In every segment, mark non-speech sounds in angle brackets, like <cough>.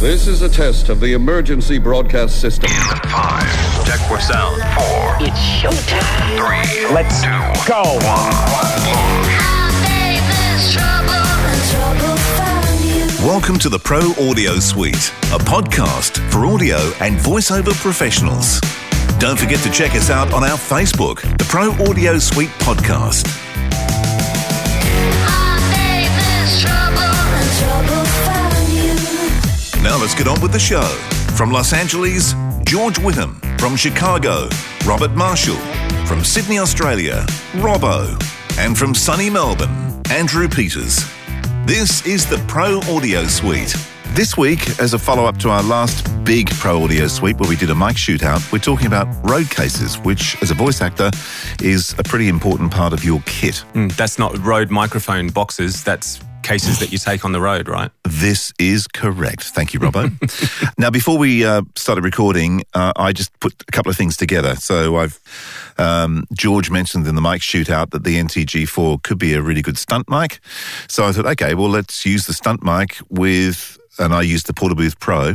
This is a test of the emergency broadcast system. Five. Check for sound. Four. It's showtime. Three. Let's go. On. Welcome to the Pro Audio Suite, a podcast for audio and voiceover professionals. Don't forget to check us out on our Facebook, the Pro Audio Suite Podcast. Now let's get on with the show. From Los Angeles, George Whittam. From Chicago, Robert Marshall. From Sydney, Australia, Robbo. And from sunny Melbourne, Andrew Peters. This is the Pro Audio Suite. This week, as a follow up to our last big Pro Audio Suite where we did a mic shootout, we're talking about road cases, which, as a voice actor, is a pretty important part of your kit. Mm, that's not road microphone boxes. That's cases that you take on the road, right? This is correct. Thank you, Robbo. <laughs> now, before we uh, started recording, uh, I just put a couple of things together. So I've um, George mentioned in the mic shootout that the NTG4 could be a really good stunt mic. So I thought, okay, well, let's use the stunt mic with, and I used the Portabooth Pro.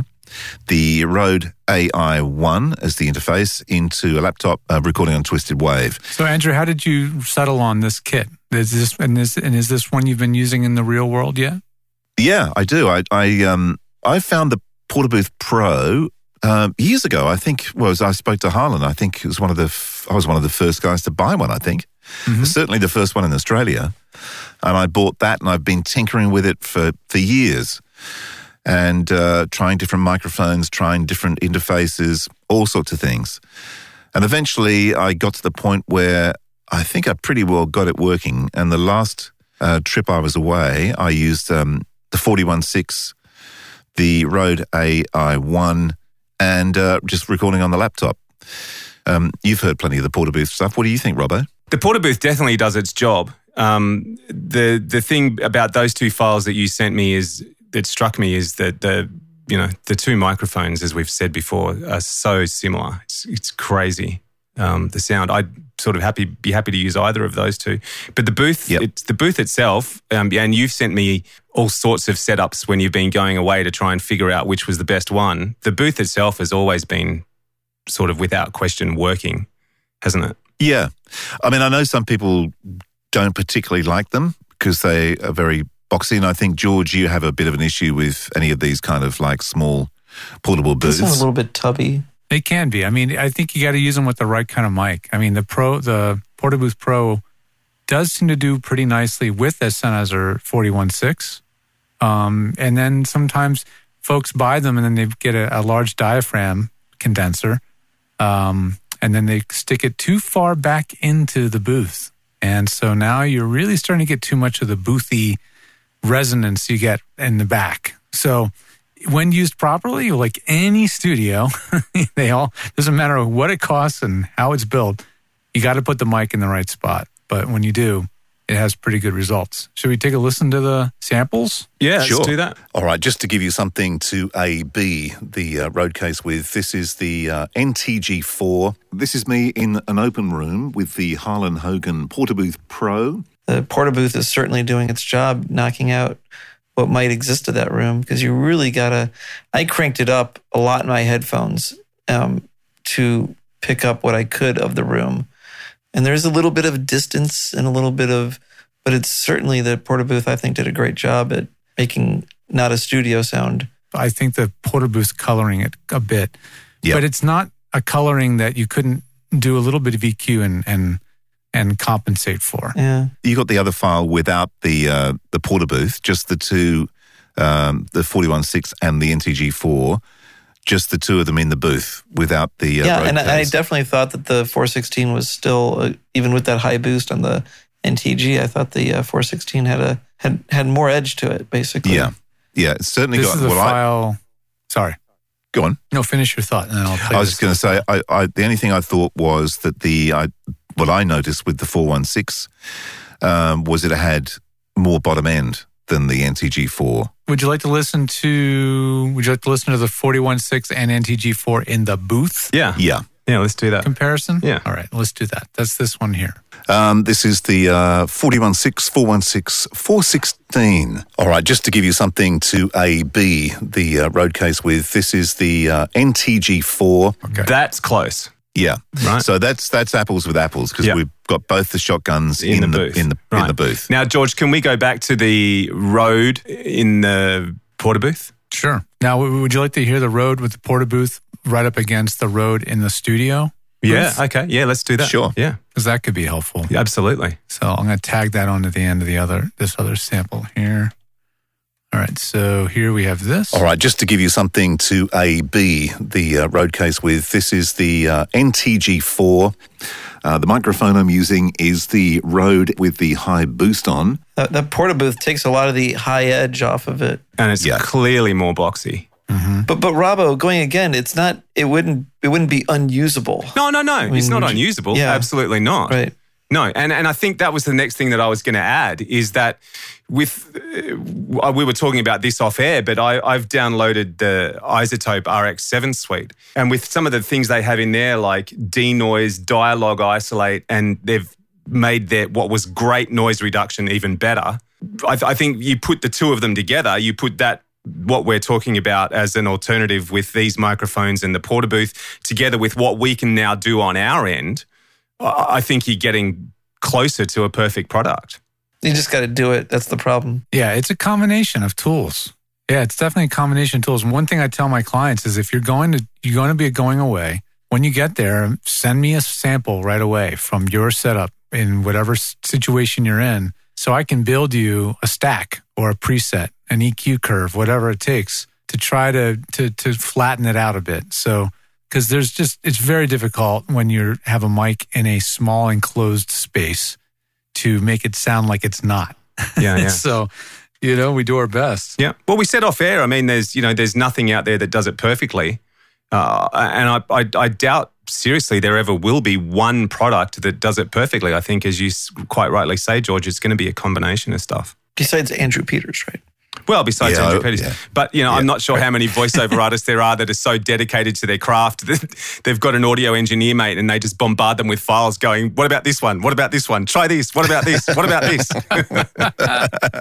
The Rode AI1 as the interface into a laptop uh, recording on Twisted Wave. So, Andrew, how did you settle on this kit? Is this and is and is this one you've been using in the real world yet? Yeah, I do. I I um I found the Portabooth Pro um, years ago. I think well, I spoke to Harlan, I think it was one of the f- I was one of the first guys to buy one. I think Mm-hmm. certainly the first one in Australia, and I bought that, and I've been tinkering with it for for years, and uh, trying different microphones, trying different interfaces, all sorts of things, and eventually I got to the point where I think I pretty well got it working. And the last uh, trip I was away, I used um, the 416, the Rode AI1, and uh, just recording on the laptop. Um, you've heard plenty of the Portabooth stuff. What do you think, Robbo? The Portabooth definitely does its job. Um, the the thing about those two files that you sent me is that struck me is that the you know the two microphones, as we've said before, are so similar. It's, it's crazy. Um, the sound. I'd sort of happy be happy to use either of those two. But the booth, Yep. it's the booth itself, um, and you've sent me all sorts of setups when you've been going away to try and figure out which was the best one. The booth itself has always been sort of without question working, hasn't it? Yeah. I mean, I know some people don't particularly like them because they are very boxy. And I think, George, you have a bit of an issue with any of these kind of like small portable This one's booths. a little bit tubby. They can be. I mean, I think you got to use them with the right kind of mic. I mean, the Pro, the Portabooth Pro, does seem to do pretty nicely with the Sennheiser 416. Um, and then sometimes folks buy them and then they get a, a large diaphragm condenser, um, and then they stick it too far back into the booth, and so now you're really starting to get too much of the boothy resonance you get in the back. So when used properly, like any studio, <laughs> they all doesn't matter what it costs and how it's built, you got to put the mic in the right spot. But when you do, it has pretty good results. Should we take a listen to the samples? Yeah, Sure. let's do that. All right, just to give you something to A B the uh, road case with. This is the uh, NTG4. This is me in an open room with the Harlan Hogan Portabooth Pro. The Portabooth is certainly doing its job, knocking out what might exist to that room because you really gotta. I cranked it up a lot in my headphones um, to pick up what I could of the room, and there's a little bit of distance and a little bit of, but it's certainly the Portabooth. I think did a great job at making not a studio sound. I think the Portabooth's coloring it a bit, Yep. but it's not a coloring that you couldn't do a little bit of EQ and and and compensate for. Yeah, You got the other file without the uh, the Portabooth, just the two, um, the 416 and the NTG4, just the two of them in the booth without the uh, yeah, and I, I definitely thought that the 416 was still uh, even with that high boost on the NTG. I thought the uh, 416 had a had had more edge to it, basically. yeah, yeah, it's certainly This got. is a well, I, file. Sorry, go on. no, finish your thought, and then I'll. Play I was just going to say, I, I, the only thing I thought was that the I, what I noticed with the 416 um, was it had more bottom end than the NTG4. Would you like to listen to? Would you like to listen to the 416 and NTG4 in the booth Yeah. Yeah. Yeah, let's do that. comparison? Yeah. All right, let's do that. That's this one here. Um, this is the uh, 416 416 416. All right, just to give you something to A B the uh, road case with, this is the uh, NTG4. Okay. That's close. Yeah, Right. So that's that's apples with apples because Yeah. we've got both the shotguns In, in, the, booth. in the in the booth. Now, George, can we go back to the Rode in the porta booth? Sure. Now, would you like to hear the Rode with the porta booth right up against the Rode in the studio? Yeah. Okay. Yeah. Let's do that. Sure. Yeah. Because that could be helpful. Yeah, Absolutely. So I'm going to tag that onto the end of the other this other sample here. All right. So here we have this. All right, just to give you something to A B the uh, road case with, this is the uh, NTG4. Uh, the microphone I'm using is the Rode with the high boost on. That, that porta booth takes a lot of the high edge off of it. And it's Yeah. clearly more boxy. But but Robbo, going again, it's not. It wouldn't. It wouldn't be unusable, No, no, no. it's mean, not would you- unusable. yeah. Absolutely not. right? No, and and I think that was the next thing that I was going to add is that with uh, we were talking about this off air, but I, I've downloaded the iZotope RX7 suite, and with some of the things they have in there, like denoise, dialogue isolate, and they've made their what was great noise reduction even better. I, I think you put the two of them together, you put that what we're talking about as an alternative with these microphones and the porta booth together with what we can now do on our end. I I think you're getting closer to a perfect product. You just got to do it. That's the problem. Yeah, it's a combination of tools. Yeah, it's definitely a combination of tools. And one thing I tell my clients is if you're going to you're going to be going away, when you get there, send me a sample right away from your setup in whatever situation you're in so I can build you a stack or a preset, an EQ curve, whatever it takes to try to to to flatten it out a bit. So because there's just it's very difficult when you have a mic in a small enclosed space to make it sound like it's not. Yeah, <laughs> yeah. so, you know, we do our best. Yeah. Well, we said off air. I mean, there's you know, there's nothing out there that does it perfectly, uh, and I, I I doubt seriously there ever will be one product that does it perfectly. I think, as you quite rightly say, George, it's going to be a combination of stuff. Besides Andrew Peters, right? Well, besides Yeah, Andrew I- Peters, yeah. but you know, I'm not sure how many voiceover <laughs> artists there are that are so dedicated to their craft that they've got an audio engineer mate and they just bombard them with files, going, "What about this one? What about this one? Try this. What about this? What about this?" <laughs>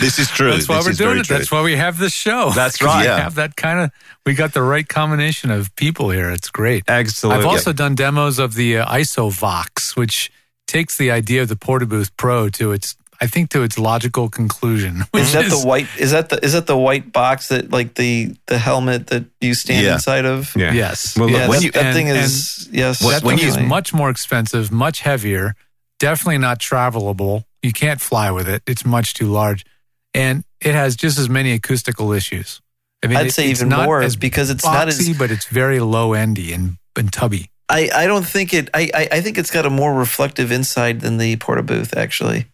This is true. That's why This we're doing it. true. That's why we have this show. That's <laughs> right. We have that kind of, we got the right combination of people here. It's great. Absolutely. I've also done demos of the uh, IsoVox, which takes the idea of the Portabooth Pro to its, I think, to its logical conclusion. Which Is that is, the white? Is that the is that the white box that like the the helmet that you stand Yeah. inside of? Yeah. Yes. Well, look, Yeah, when that, you- that and- thing is yes. that when thing is much more expensive, much heavier, definitely not travelable. You can't fly with it. It's much too large. And it has just as many acoustical issues. I mean, I'd it- say it's even not more as because it's not as but it's very low endy and, and tubby. I, I don't think it. I, I I think it's got a more reflective inside than the Porta Booth. Actually,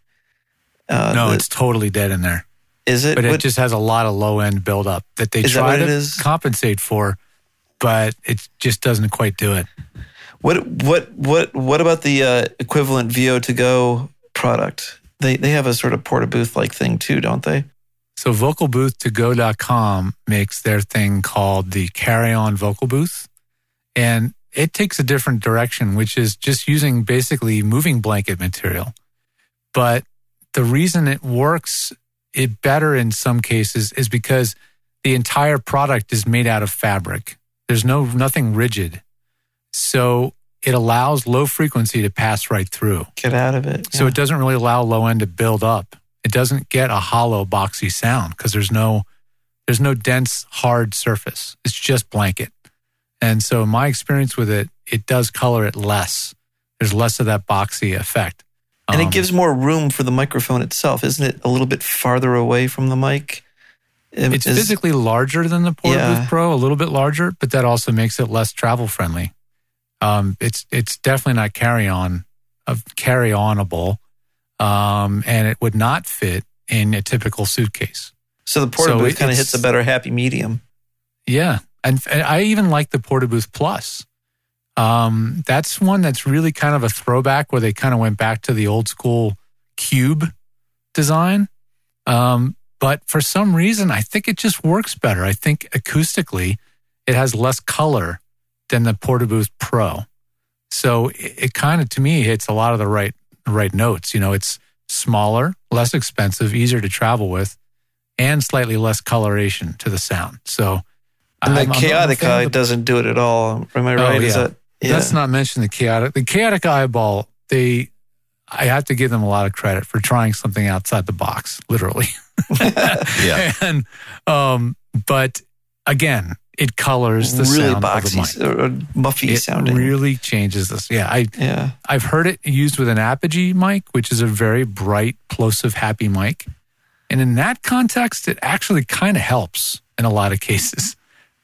uh, No, the- it's totally dead in there. is it? But it just has a lot of low end buildup that they that try what to compensate for, but it just doesn't quite do it. what what what what about the uh, equivalent VO to go product? They they have a sort of Porta Booth like thing too, don't they? So vocalbooth2go.com makes their thing called the carry on vocal booth. And it takes a different direction, which is just using basically moving blanket material. But the reason it works it better in some cases is because the entire product is made out of fabric. There's no nothing rigid. So it allows low frequency to pass right through. Get out of it. So it doesn't really allow low end to build up. It doesn't get a hollow, boxy sound because there's no there's no dense, hard surface. It's just blanket. And so my experience with it, it does color it less. There's less of that boxy effect. And Um, it gives more room for the microphone itself, isn't it? A little bit farther away from the mic. It- it's is- physically larger than the Porta Yeah. Booth Pro, a little bit larger, but that also makes it less travel friendly. Um, it's it's definitely not carry on of carry onable, um, and it would not fit in a typical suitcase. so the Porta so Booth kind of hits a better happy medium. Yeah, and, and I even like the Porta Booth Plus. Um, that's one that's really kind of a throwback where they kind of went back to the old school cube design. Um, but for some reason, I think it just works better. I think acoustically, it has less color than the Porta Booth Pro. So it, it kind of, to me, hits a lot of the right right notes. You know, it's smaller, less expensive, easier to travel with, and slightly less coloration to the sound. So, And the I'm- I'm Kaotica fan of eye the- doesn't do it at all. Am I Oh, right? Is yeah. that yeah. Let's not mention the Kaotica. The Kaotica eyeball. They, I have to give them a lot of credit for trying something outside the box, literally. <laughs> Yeah. <laughs> and, um, but again, it colors the really sound of the boxy mic. or muffy It sounding? really changes this. Yeah, I yeah. I've heard it used with an Apogee mic, which is a very bright, plosive, happy mic. And in that context, it actually kind of helps in a lot of cases.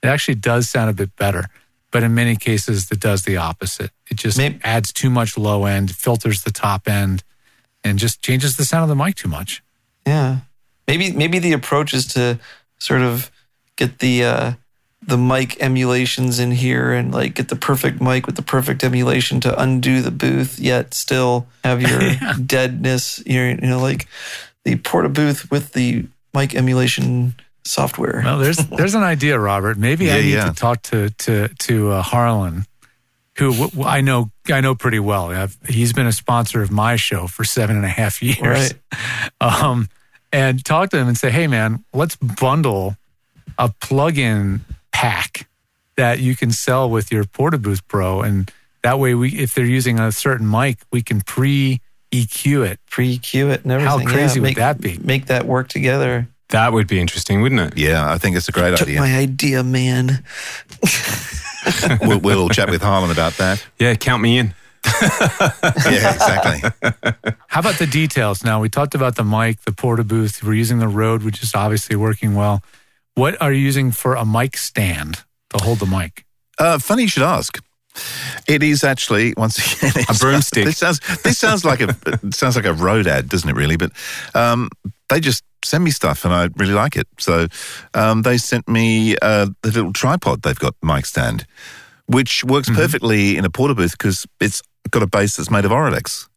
It actually does sound a bit better. But in many cases, it does the opposite. It just Maybe- adds too much low end, filters the top end, and just changes the sound of the mic too much. Yeah. Maybe maybe the approach is to sort of get the uh the mic emulations in here and like get the perfect mic with the perfect emulation to undo the booth yet still have your <laughs> deadness your you know like the porta booth with the mic emulation software. Well, there's <laughs> there's an idea, Robert. Maybe I need yeah. to talk to to to uh, Harlan, who w- w- I know I know pretty well. I've, he's been a sponsor of my show for seven and a half <laughs> years. Right. Um, and talk to him and say, hey, man, let's bundle a plug-in pack that you can sell with your Portabooth Pro, and that way, we if they're using a certain mic, we can pre EQ it. Pre-EQ it and everything. How crazy yeah, would that be? Make that work together. That would be interesting, wouldn't it? Yeah, I think it's a great Took idea. my idea, man. we'll, we'll chat with Harlan about that. Yeah, count me in. <laughs> Yeah, exactly. How about the details? Now we talked about the mic, the porta booth. We're using the Rode, which is obviously working well. What are you using for a mic stand to hold the mic? Uh, funny you should ask. It is actually once again A it's- broomstick. This sounds this sounds like a it sounds like a Rode ad, doesn't it? Really, but um, they just send me stuff, and I really like it. So um, they sent me uh, the little tripod they've got mic stand, which works perfectly in a porta booth because it's got a base that's made of Auralex.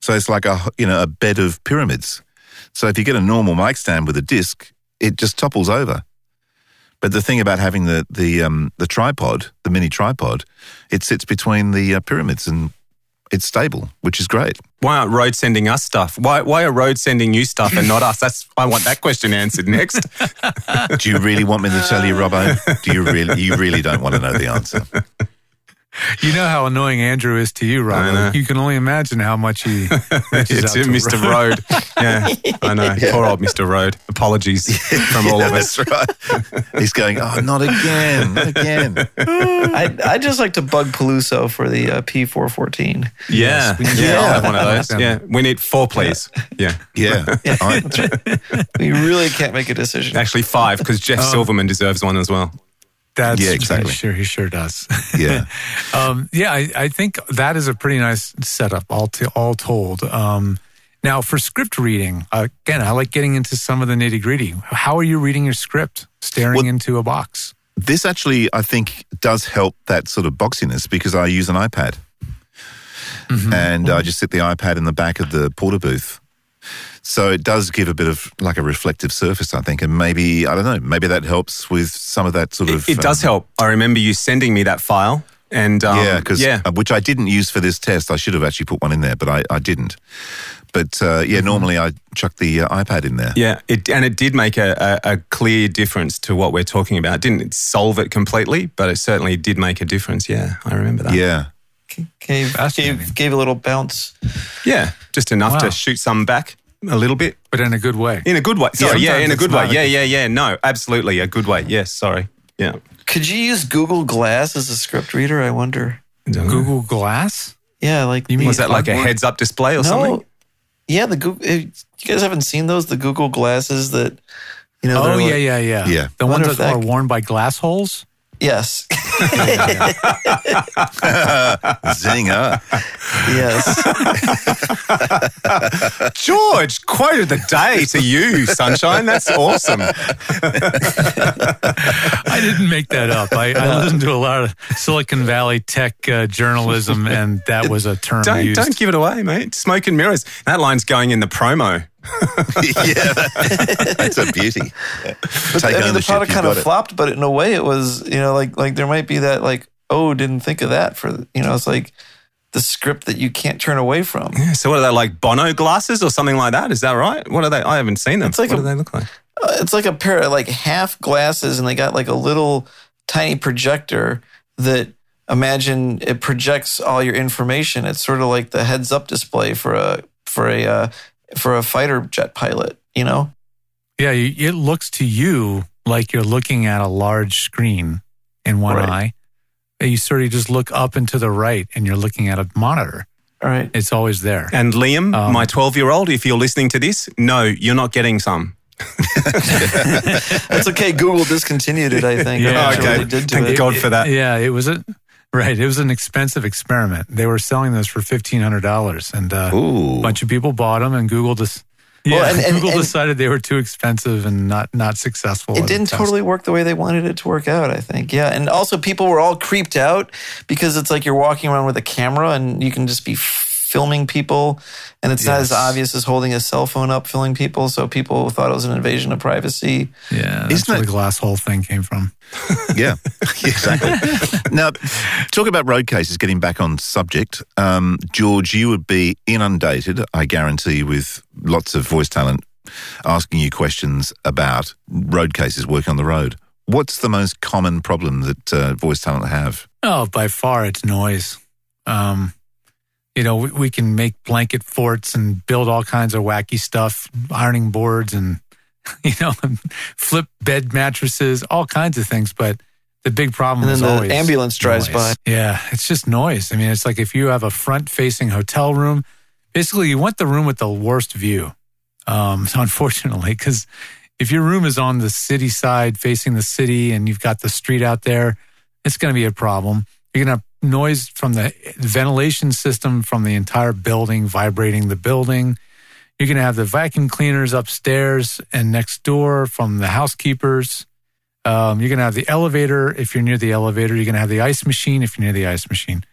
So it's like a you know a bed of pyramids. So if you get a normal mic stand with a disc, it just topples over. But the thing about having the the um, the tripod, the mini tripod, it sits between the uh, pyramids and it's stable, which is great. Why aren't roads sending us stuff? Why why are roads sending you stuff and not us? That's I want that question answered next. <laughs> Do you really want me to tell you, Robbo? Do you really? You really don't want to know the answer. You know how annoying Andrew is to you, I know. Robert. You can only imagine how much he <laughs> reaches it's out to Mr. Rode. Road. Yeah, I know. Poor old Mr. Road. Apologies <laughs> from all of us. That's right. He's going. Oh, not again, not again. I I just like to bug Peluso for the uh, P414. Yeah, we need yeah, I'll have one of those. Yeah, we need four, please. Yeah, Yeah, <laughs> I, We really can't make a decision. actually five because Jeff Silverman deserves one as well. That's Yeah, exactly. Sure, he sure does. <laughs> yeah. um, yeah, I, I think that is a pretty nice setup, all to, all told. Um, now, for script reading, uh, again, I like getting into some of the nitty gritty. How are you reading your script? Staring Well- into a box. This actually, I think, does help that sort of boxiness because I use an iPad. And I just sit the iPad in the back of the porta booth. So it does give a bit of like a reflective surface, I think. And maybe, I don't know, maybe that helps with some of that sort of. It does um, help. I remember you sending me that file, and um, yeah, because yeah, which I didn't use for this test. I should have actually put one in there, but I, I didn't. But uh, yeah, normally I chuck the uh, iPad in there. Yeah, it, and it did make a, a, a clear difference to what we're talking about. It didn't solve it completely, but it certainly did make a difference. Yeah, I remember that. Yeah. Gave, gave gave a little bounce. Yeah, just enough Wow. to shoot some back a little bit. But in a good way. In a good way. Sorry, yeah, sometimes in a good way. a Yeah, good- yeah, yeah. No, absolutely. A good way. Yes, sorry. Yeah. Could you use Google Glass as a script reader? I wonder. I don't know. Google Glass? Yeah, like You mean- the- Was that like a heads up display or no? something? Yeah, the Google. Eh, you guys haven't seen those? The Google glasses that you know. Oh, yeah, like- yeah, yeah. Yeah. The ones that that- are worn by glass holes? Yes, <laughs> <laughs> <laughs> Zinger. Yes. <laughs> George, quote of the day to you, Sunshine. That's awesome. <laughs> I didn't make that up. I, I listened to a lot of Silicon Valley tech uh, journalism, and that was a term Don't, used. don't give it away, mate. Smoke and mirrors. That line's going in the promo. <laughs> yeah, that- that's a beauty. But, Take I mean, the ownership, product kind of it. flopped, but in a way, it was you know like like there might be that like oh didn't think of that for you know it's like the script that you can't turn away from. Yeah, so what are they like Bono glasses or something like that? Is that right? What are they? I haven't seen them. It's like what a- do they look like? Uh, it's like a pair of like half glasses, and they got like a little tiny projector that imagine it projects all your information. It's sort of like the heads up display for a for a uh, for a fighter jet pilot. You know, Yeah, it looks to you like you're looking at a large screen in one Right. eye. And You sort of just look up and to the right and you're looking at a monitor. all right. It's always there. And Liam, Um, my 12 year old, if you're listening to this, no, you're not getting some. <laughs> That's okay. Google discontinued it. I think. Yeah. I'm not sure Okay. did Thank it. God for that. Yeah, it was a right. It was an expensive experiment. They were selling those for fifteen hundred dollars, and uh, a bunch of people bought them. And Google just yeah, Well, and- and- Google and- decided they were too expensive and not not successful. It didn't totally work the way they wanted it to work out, I think. Yeah. And also, people were all creeped out because it's like you're walking around with a camera and you can just be filming people. And it's not as obvious as holding a cell phone up filming people. So people thought it was an invasion of privacy. Yeah, that's Isn't where it- the glass hole thing came from. <laughs> yeah, exactly. now, talk about road cases. Getting back on subject, um, George, you would be inundated, I guarantee, with lots of voice talent asking you questions about road cases, working on the road. What's the most common problem that uh, voice talent have? Oh, by far, it's noise. Um, you know, we, we can make blanket forts and build all kinds of wacky stuff, ironing boards and, <laughs> you know, <laughs> flip bed mattresses, all kinds of things. But the big problem And is then the always ambulance drives noise. Yeah, it's just noise. I mean, it's like if you have a front facing hotel room, basically, you want the room with the worst view. Um, <laughs> unfortunately, because if your room is on the city side facing the city and you've got the street out there, it's going to be a problem. You're going to have noise from the ventilation system from the entire building vibrating the building. You're going to have the vacuum cleaners upstairs and next door from the housekeepers. Um, you're going to have the elevator if you're near the elevator. You're going to have the ice machine if you're near the ice machine.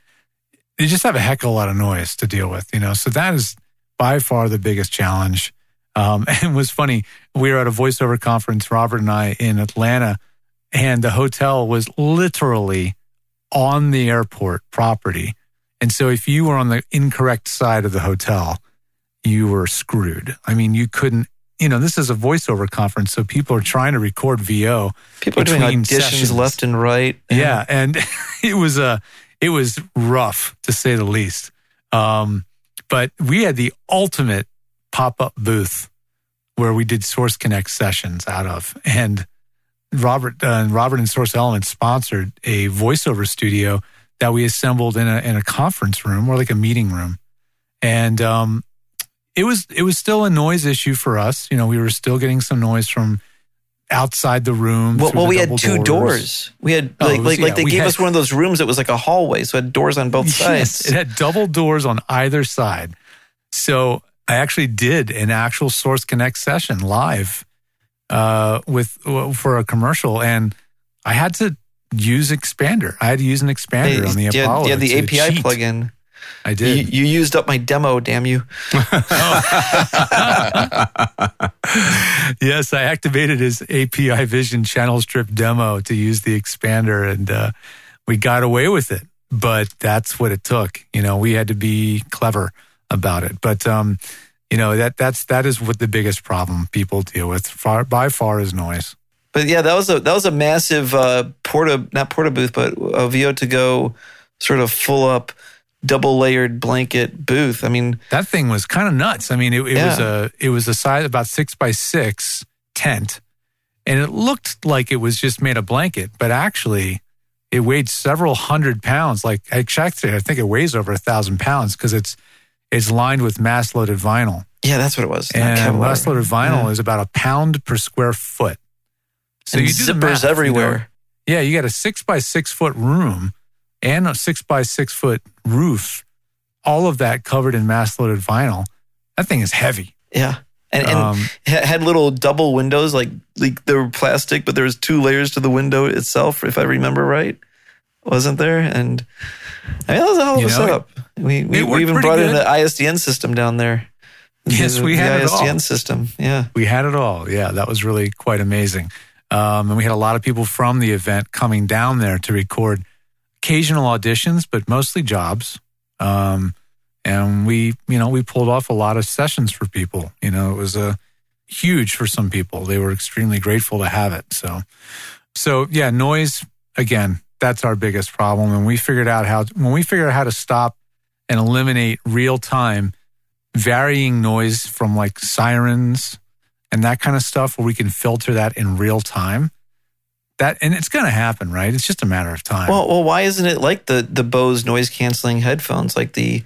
You just have a heck of a lot of noise to deal with, you know. So that is by far the biggest challenge. Um, <laughs> and it was funny. We were at a voiceover conference, Robert and I, in Atlanta, and the hotel was literally on the airport property. And so if you were on the incorrect side of the hotel, you were screwed. I mean, you couldn't, you know, this is a voiceover conference, so people are trying to record VO. People are doing between auditions sessions. left and right. Yeah, and <laughs> it was uh, it was rough to say the least. Um, but we had the ultimate pop up booth where we did Source Connect sessions out of, and Robert uh, Robert and Source Element sponsored a voiceover studio that we assembled in a in a conference room or like a meeting room, and um, it was it was still a noise issue for us. You know, we were still getting some noise from outside the room. Well, well the we had two doors. We had Oh, like it was- like yeah, like they gave had- us one of those rooms that was like a hallway, so it had doors on both <laughs> Yes, sides. it had double doors on either side. So I actually did an actual Source Connect session live uh, with for a commercial, and I had to use Expander. I had to use an expander Hey, on the you Apollo. you had the API cheat. plugin. I You, did. you used up my demo, damn you. <laughs> yes, I activated his API Vision channel strip demo to use the expander, and uh, we got away with it. But that's what it took. You know, we had to be clever about it. But um, you know that that's that is what the biggest problem people deal with far by far is noise. But yeah, that was a that was a massive uh, porta not porta booth, but a VO to go sort of full up double layered blanket booth. I mean, That thing was kind of nuts. I mean, it, it was a it was a size about six by six tent, and it looked like it was just made of blanket, but actually, it weighed several hundred pounds. Like I checked it, I think it weighs over a thousand pounds because it's it's lined with mass loaded vinyl, yeah, that's what it was. and mass loaded vinyl Yeah. is about a pound per square foot. So and you do zippers math, you know. everywhere. Yeah, you got a six by six foot room and a six by six foot roof, all of that covered in mass loaded vinyl. That thing is heavy. Yeah. And, and Um, had little double windows, like like they were plastic, but there was two layers to the window itself, if I remember right. Wasn't there? And I mean, that was a hell of You a know, setup. We we, we even brought in good. the ISDN system down there. Yes, The- we the had it all. ISDN system. Yeah. We had it all. Yeah, that was really quite amazing. Um, and we had a lot of people from the event coming down there to record occasional auditions, but mostly jobs. Um, and we, you know, we pulled off a lot of sessions for people. You know, it was a huge for some people. They were extremely grateful to have it. So, so yeah, noise again. That's our biggest problem. And we figured out how when we figured out how to stop and eliminate real time varying noise from like sirens and that kind of stuff, where we can filter that in real time. That and it's going to happen, right? It's just a matter of time. Well, well, why isn't it like the the Bose noise canceling headphones, like the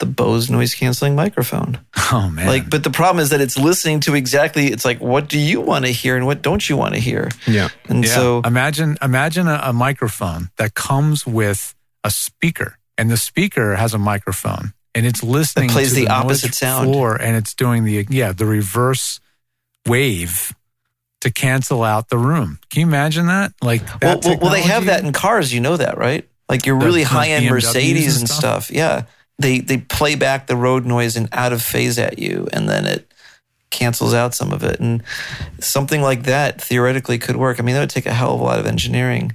the Bose noise canceling microphone? <laughs> oh man, Like, but the problem is that it's listening to exactly. It's like, what do you want to hear and what don't you want to hear? Yeah. And Yeah. so, imagine imagine a, a microphone that comes with a speaker, and the speaker has a microphone, and it's listening That plays to the noise opposite sound. floor, and it's doing the yeah the reverse wave to cancel out the room. Can you imagine that? Like, well, that well, well, they have that in cars. You know that, right? Like your The- really high end BMWs Mercedes and and stuff? stuff. Yeah, they they play back the road noise and out of phase at you, and then it cancels out some of it. And something like that theoretically could work. I mean, that would take a hell of a lot of engineering,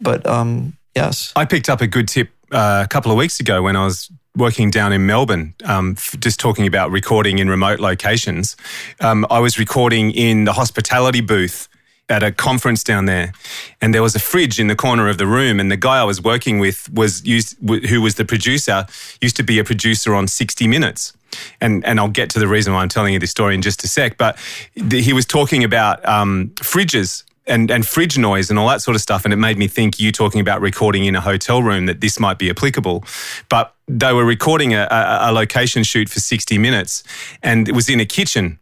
but um, yes. I picked up a good tip uh, a couple of weeks ago when I was working down in Melbourne, um, f- just talking about recording in remote locations. Um, I was recording in the hospitality booth at a conference down there, and there was a fridge in the corner of the room. And the guy I was working with was used, who was the producer, used to be a producer on 60 Minutes. And and I'll get to the reason why I'm telling you this story in just a sec. But th- he was talking about um, fridges and, and fridge noise and all that sort of stuff. And it made me think you talking about recording in a hotel room that this might be applicable. But they were recording a, a, a location shoot for 60 minutes and it was in a kitchen.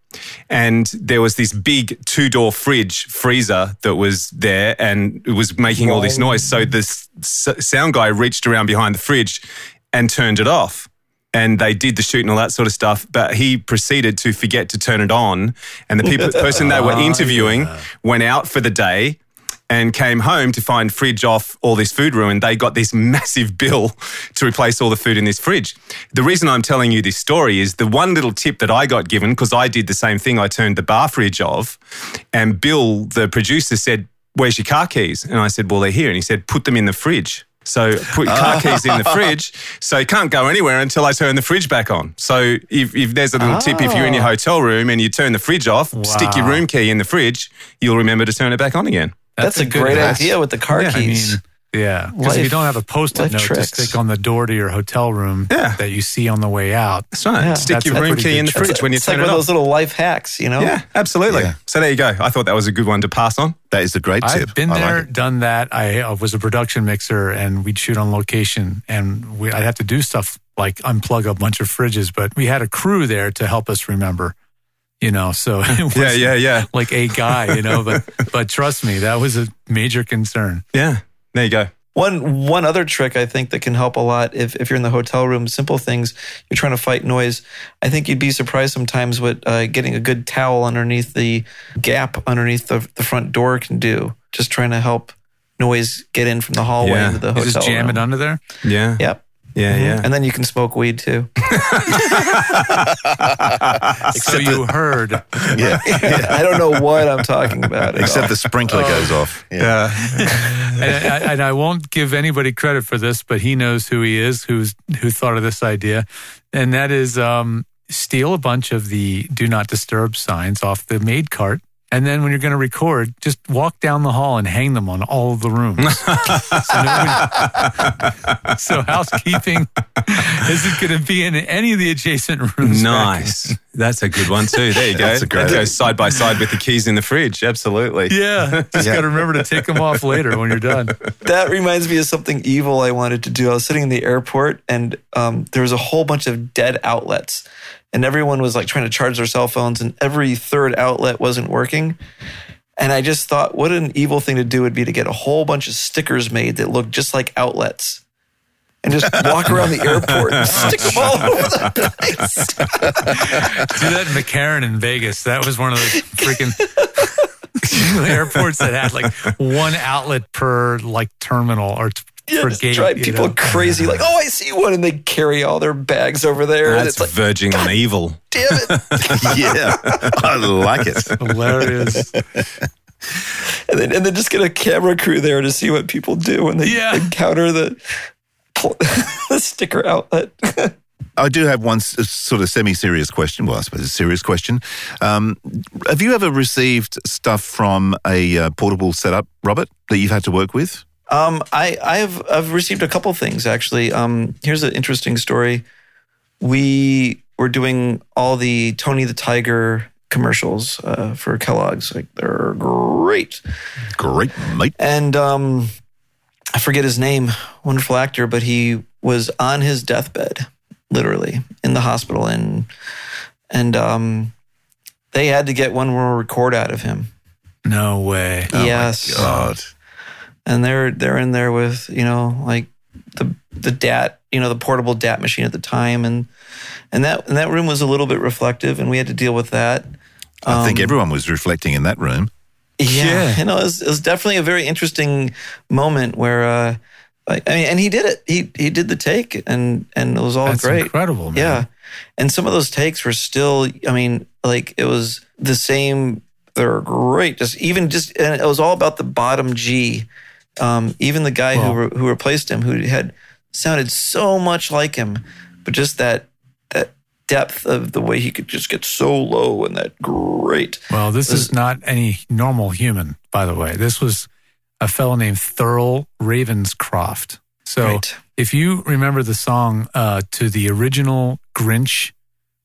And there was this big two door fridge freezer that was there and it was making all this noise. So the s- s- sound guy reached around behind the fridge and turned it off and they did the shoot and all that sort of stuff. But he proceeded to forget to turn it on, and the people, person they were <laughs> oh, interviewing went out for the day and came home to find fridge off, all this food ruined. They got this massive bill to replace all the food in this fridge. The reason I'm telling you this story is the one little tip that I got given because I did the same thing. I turned the bar fridge off, and Bill, the producer, said. Where's your car keys? And I said, Well, they're here. And he said, Put them in the fridge. So put car <laughs> keys in the fridge. So you can't go anywhere until I turn the fridge back on. So if, if there's a little tip, if you're in your oh. hotel room and you turn the fridge off, stick your room key in the fridge, you'll remember to turn it back on again. That's, a, good great hack. idea with the car I keys. mean, yeah, because if you don't have a post-it life note to stick on the door to your hotel room Yeah. that you see on the way out, That's right. Yeah. Stick That's your room key in the trick. fridge when you it's like turn one it of those little life hacks, you know? Yeah, absolutely. Yeah. So there you go. I thought that was a good one to pass on. That is a great tip. I've been I there, it. done that. I uh, was a production mixer, and we'd shoot on location, and we, I'd have to do stuff like unplug a bunch of fridges. But we had a crew there to help us remember, you know. So <laughs> Yeah, yeah, yeah. like a guy, you know. But <laughs> but trust me, that was a major concern. Yeah. There you go. One one other trick I think that can help a lot if, if you're in the hotel room, simple things, you're trying to fight noise. I think you'd be surprised sometimes what uh, getting a good towel underneath the gap underneath the, the front door can do. Just trying to help noise get in from the hallway Yeah. into the You just jam room. it under there. Yeah. Yep. Yeah, yeah. And then you can smoke weed too. <laughs> So you heard. <laughs> Yeah. I don't know what I'm talking about. Except all. the sprinkler goes off. Yeah. <laughs> and, I, and I won't give anybody credit for this, but he knows who he is, who's who thought of this idea, and that is um, steal a bunch of the "Do Not Disturb" signs off the maid cart. And then when you're going to record, just walk down the hall and hang them on all of the rooms. <laughs> so, nobody- <laughs> so housekeeping <laughs> isn't going to be in any of the adjacent rooms. Nice. That's a good one too. There you go. That's a great that goes side by side with the keys in the fridge. Absolutely. Yeah, just Yeah. got to remember to take them off later when you're done. That reminds me of something evil I wanted to do. I was sitting in the airport and um, there was a whole bunch of dead outlets, and everyone was like trying to charge their cell phones, and every third outlet wasn't working. And I just thought, what an evil thing to do would be to get a whole bunch of stickers made that look just like outlets. And just <laughs> walk around the airport and stick them all over the place. <laughs> Do that in McCarran in Vegas. That was one of those freaking <laughs> airports that had like one outlet per like terminal or t- Yeah, per just gate. drive you people know? crazy. Like, oh, I see one, and they carry all their bags over there. and That's it's like, verging on evil. damn it! <laughs> yeah. I like it. <laughs> Hilarious. and then and then just get a camera crew there to see what people do when they Yeah. encounter the pl- <laughs> sticker outlet. I do have one sort of semi-serious question. Well, I suppose a serious question. Um, have you ever received stuff from a uh, portable setup, Robert, that you've had to work with? Um, I I have I've received a couple things actually. Um, here's an interesting story. We were doing all the Tony the Tiger commercials uh, for Kellogg's. Like they're great, Great, mate. and um, I forget his name. Wonderful actor, but he was on his deathbed, literally in the hospital, and and um, they had to get one more record out of him. No way. yes, God. And they're they're in there with you know like the the DAT you know the portable DAT machine at the time and and that and that room was a little bit reflective and we had to deal with that. I think Um, everyone was reflecting in that room. Yeah, Yeah. you know it was, it was definitely a very interesting moment where uh, I, I mean and he did it he he did the take and and it was all That's great. incredible, man. Yeah. And some of those takes were still, I mean, like it was the same. They're great. Just even just, and it was all about the bottom G. Um, even the guy who re- who replaced him, who had sounded so much like him, but just that that depth of the way he could just get so low and that great. Well, this is not any normal human, by the way. This was a fellow named Thurl Ravenscroft. So Right. if you remember the song uh, to the original Grinch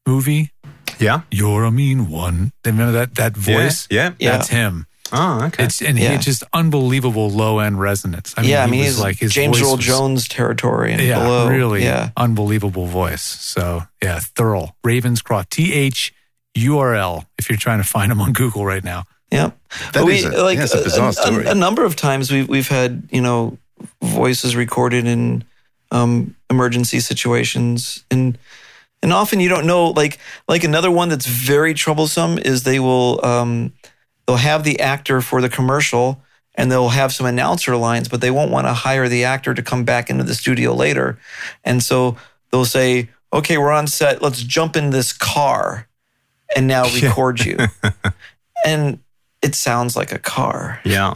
movie, Yeah. You're a Mean One. Remember that that voice? Yeah. Yeah. That's him. Oh, okay. It's and Yeah. had just unbelievable low end resonance. I mean, yeah, I mean, was he's like his James Earl Jones territory and Yeah, below. really Yeah, unbelievable voice. So yeah, Thurl Ravenscroft. T H U R L. If you're trying to find him on Google right now. Yeah, That But is a- yeah, it's a bizarre story. A, number of times we've we've had you know voices recorded in um, emergency situations, and and often you don't know. Like like another one that's very troublesome is they will um, they'll have the actor for the commercial. And they'll have some announcer lines, but they won't want to hire the actor to come back into the studio later. And so they'll say, okay, we're on set. Let's jump in this car and now <laughs> record you. <laughs> and it sounds like a car. yeah.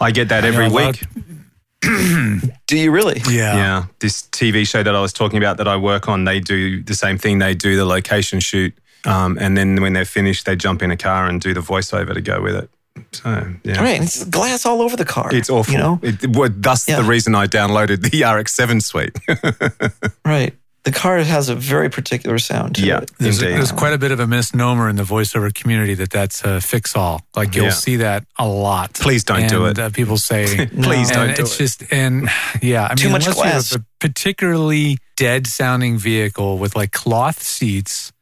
I get that <laughs> every know, a week. <clears throat> Do you really? Yeah. Yeah. This TV show that I was talking about that I work on, they do the same thing. They do the location shoot. Um, and then when they're finished, they jump in a car and do the voiceover to go with it. So, yeah. Right. and It's glass all over the car. It's awful. You know? It, well, thus Yeah. the reason I downloaded the RX7 suite. <laughs> Right. The car has a very particular sound to yeah, it. There's, indeed. there's quite a bit of a misnomer in the voiceover community that that's a fix all. Like you'll Yeah. see that a lot. Please don't do it. Uh, people say, <laughs> Please and don't do it. it's it. just, and yeah, I Too mean, much unless glass. you have a particularly dead sounding vehicle with like cloth seats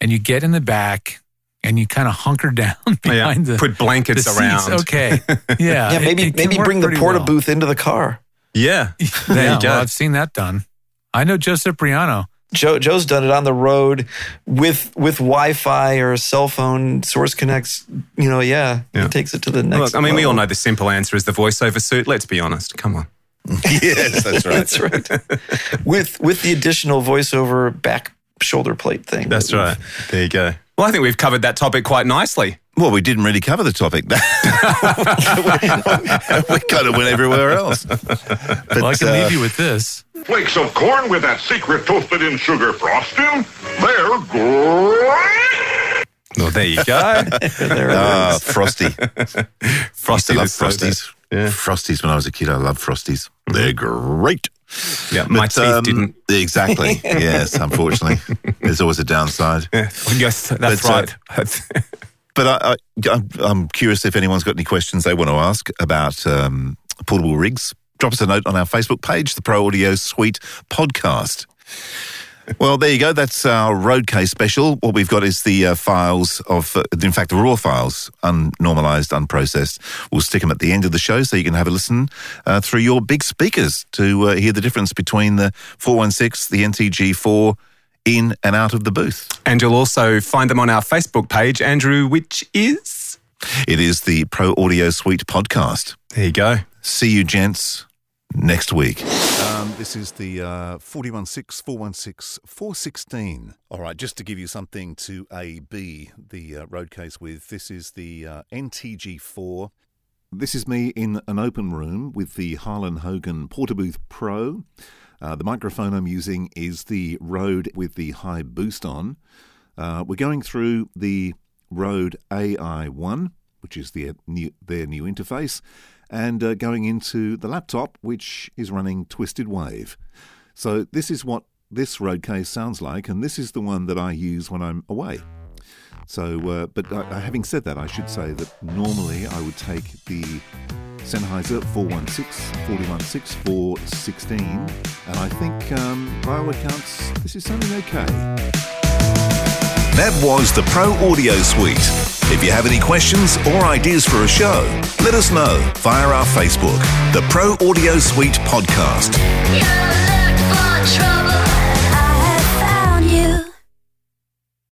and you get in the back and you kind of hunker <laughs> down oh, Yeah, behind the, Put the blankets seats. around. Okay. <laughs> Yeah. Yeah, maybe it can maybe bring the porta well. booth into the car. Yeah. <laughs> There Yeah, you well, I've seen that done. I know Joe Cipriano. Joe Joe's done it on the road with with Wi-Fi or a cell phone. Source connects. You know, yeah, Yeah. it takes it to the next. Look, I mean, we all know the simple answer is the voiceover suit. Let's be honest. Come on. yes, that's right. That's right. with with the additional voiceover back shoulder plate thing. That's that right. There you go. Well, I think we've covered that topic quite nicely. Well, we didn't really cover the topic. <laughs> we kind of went everywhere else. But, Well, I can uh, leave you with this. Flakes of corn with that secret toasted in sugar frosting. They're great. Well, there you go. <laughs> There it Ah, is. Frosty. <laughs> Frosty I love the soda. Frosties. Yeah. Frosties when I was a kid. I loved Frosties. They're great. Yeah, my But, teeth um, didn't. Exactly. <laughs> yes, unfortunately. There's always a downside. Yeah. Yes, that's But, uh, right. But I, I'm curious if anyone's got any questions they want to ask about um, portable rigs. Drop us a note on our Facebook page, the Pro Audio Suite podcast. <laughs> Well, there you go. That's our road case special. What we've got is the uh, files of, uh, in fact, the raw files, unnormalized, unprocessed. We'll stick them at the end of the show so you can have a listen uh, through your big speakers to uh, hear the difference between the 416, the NTG4, in and out of the booth. and you'll also find them on our Facebook page, Andrew, which is. It is the Pro Audio Suite podcast. There you go. See you, gents, next week. Um, this is the uh, 416 416 416. All right, just to give you something to A B the uh, road case with, this is the uh, NTG4 This is me in an open room with the Harlan Hogan Portabooth Pro. Uh, the microphone I'm using is the Rode with the high boost on. Uh, we're going through the Rode AI1, which is their new, their new interface, and uh, going into the laptop, which is running Twisted Wave. So this is what this road case sounds like, and this is the one that I use when I'm away. So, uh, but uh, having said that, I should say that normally I would take the Sennheiser 416, 416 416, and I think um, by all accounts, this is sounding okay. That was the Pro Audio Suite. If you have any questions or ideas for a show, let us know via our Facebook, the Pro Audio Suite Podcast.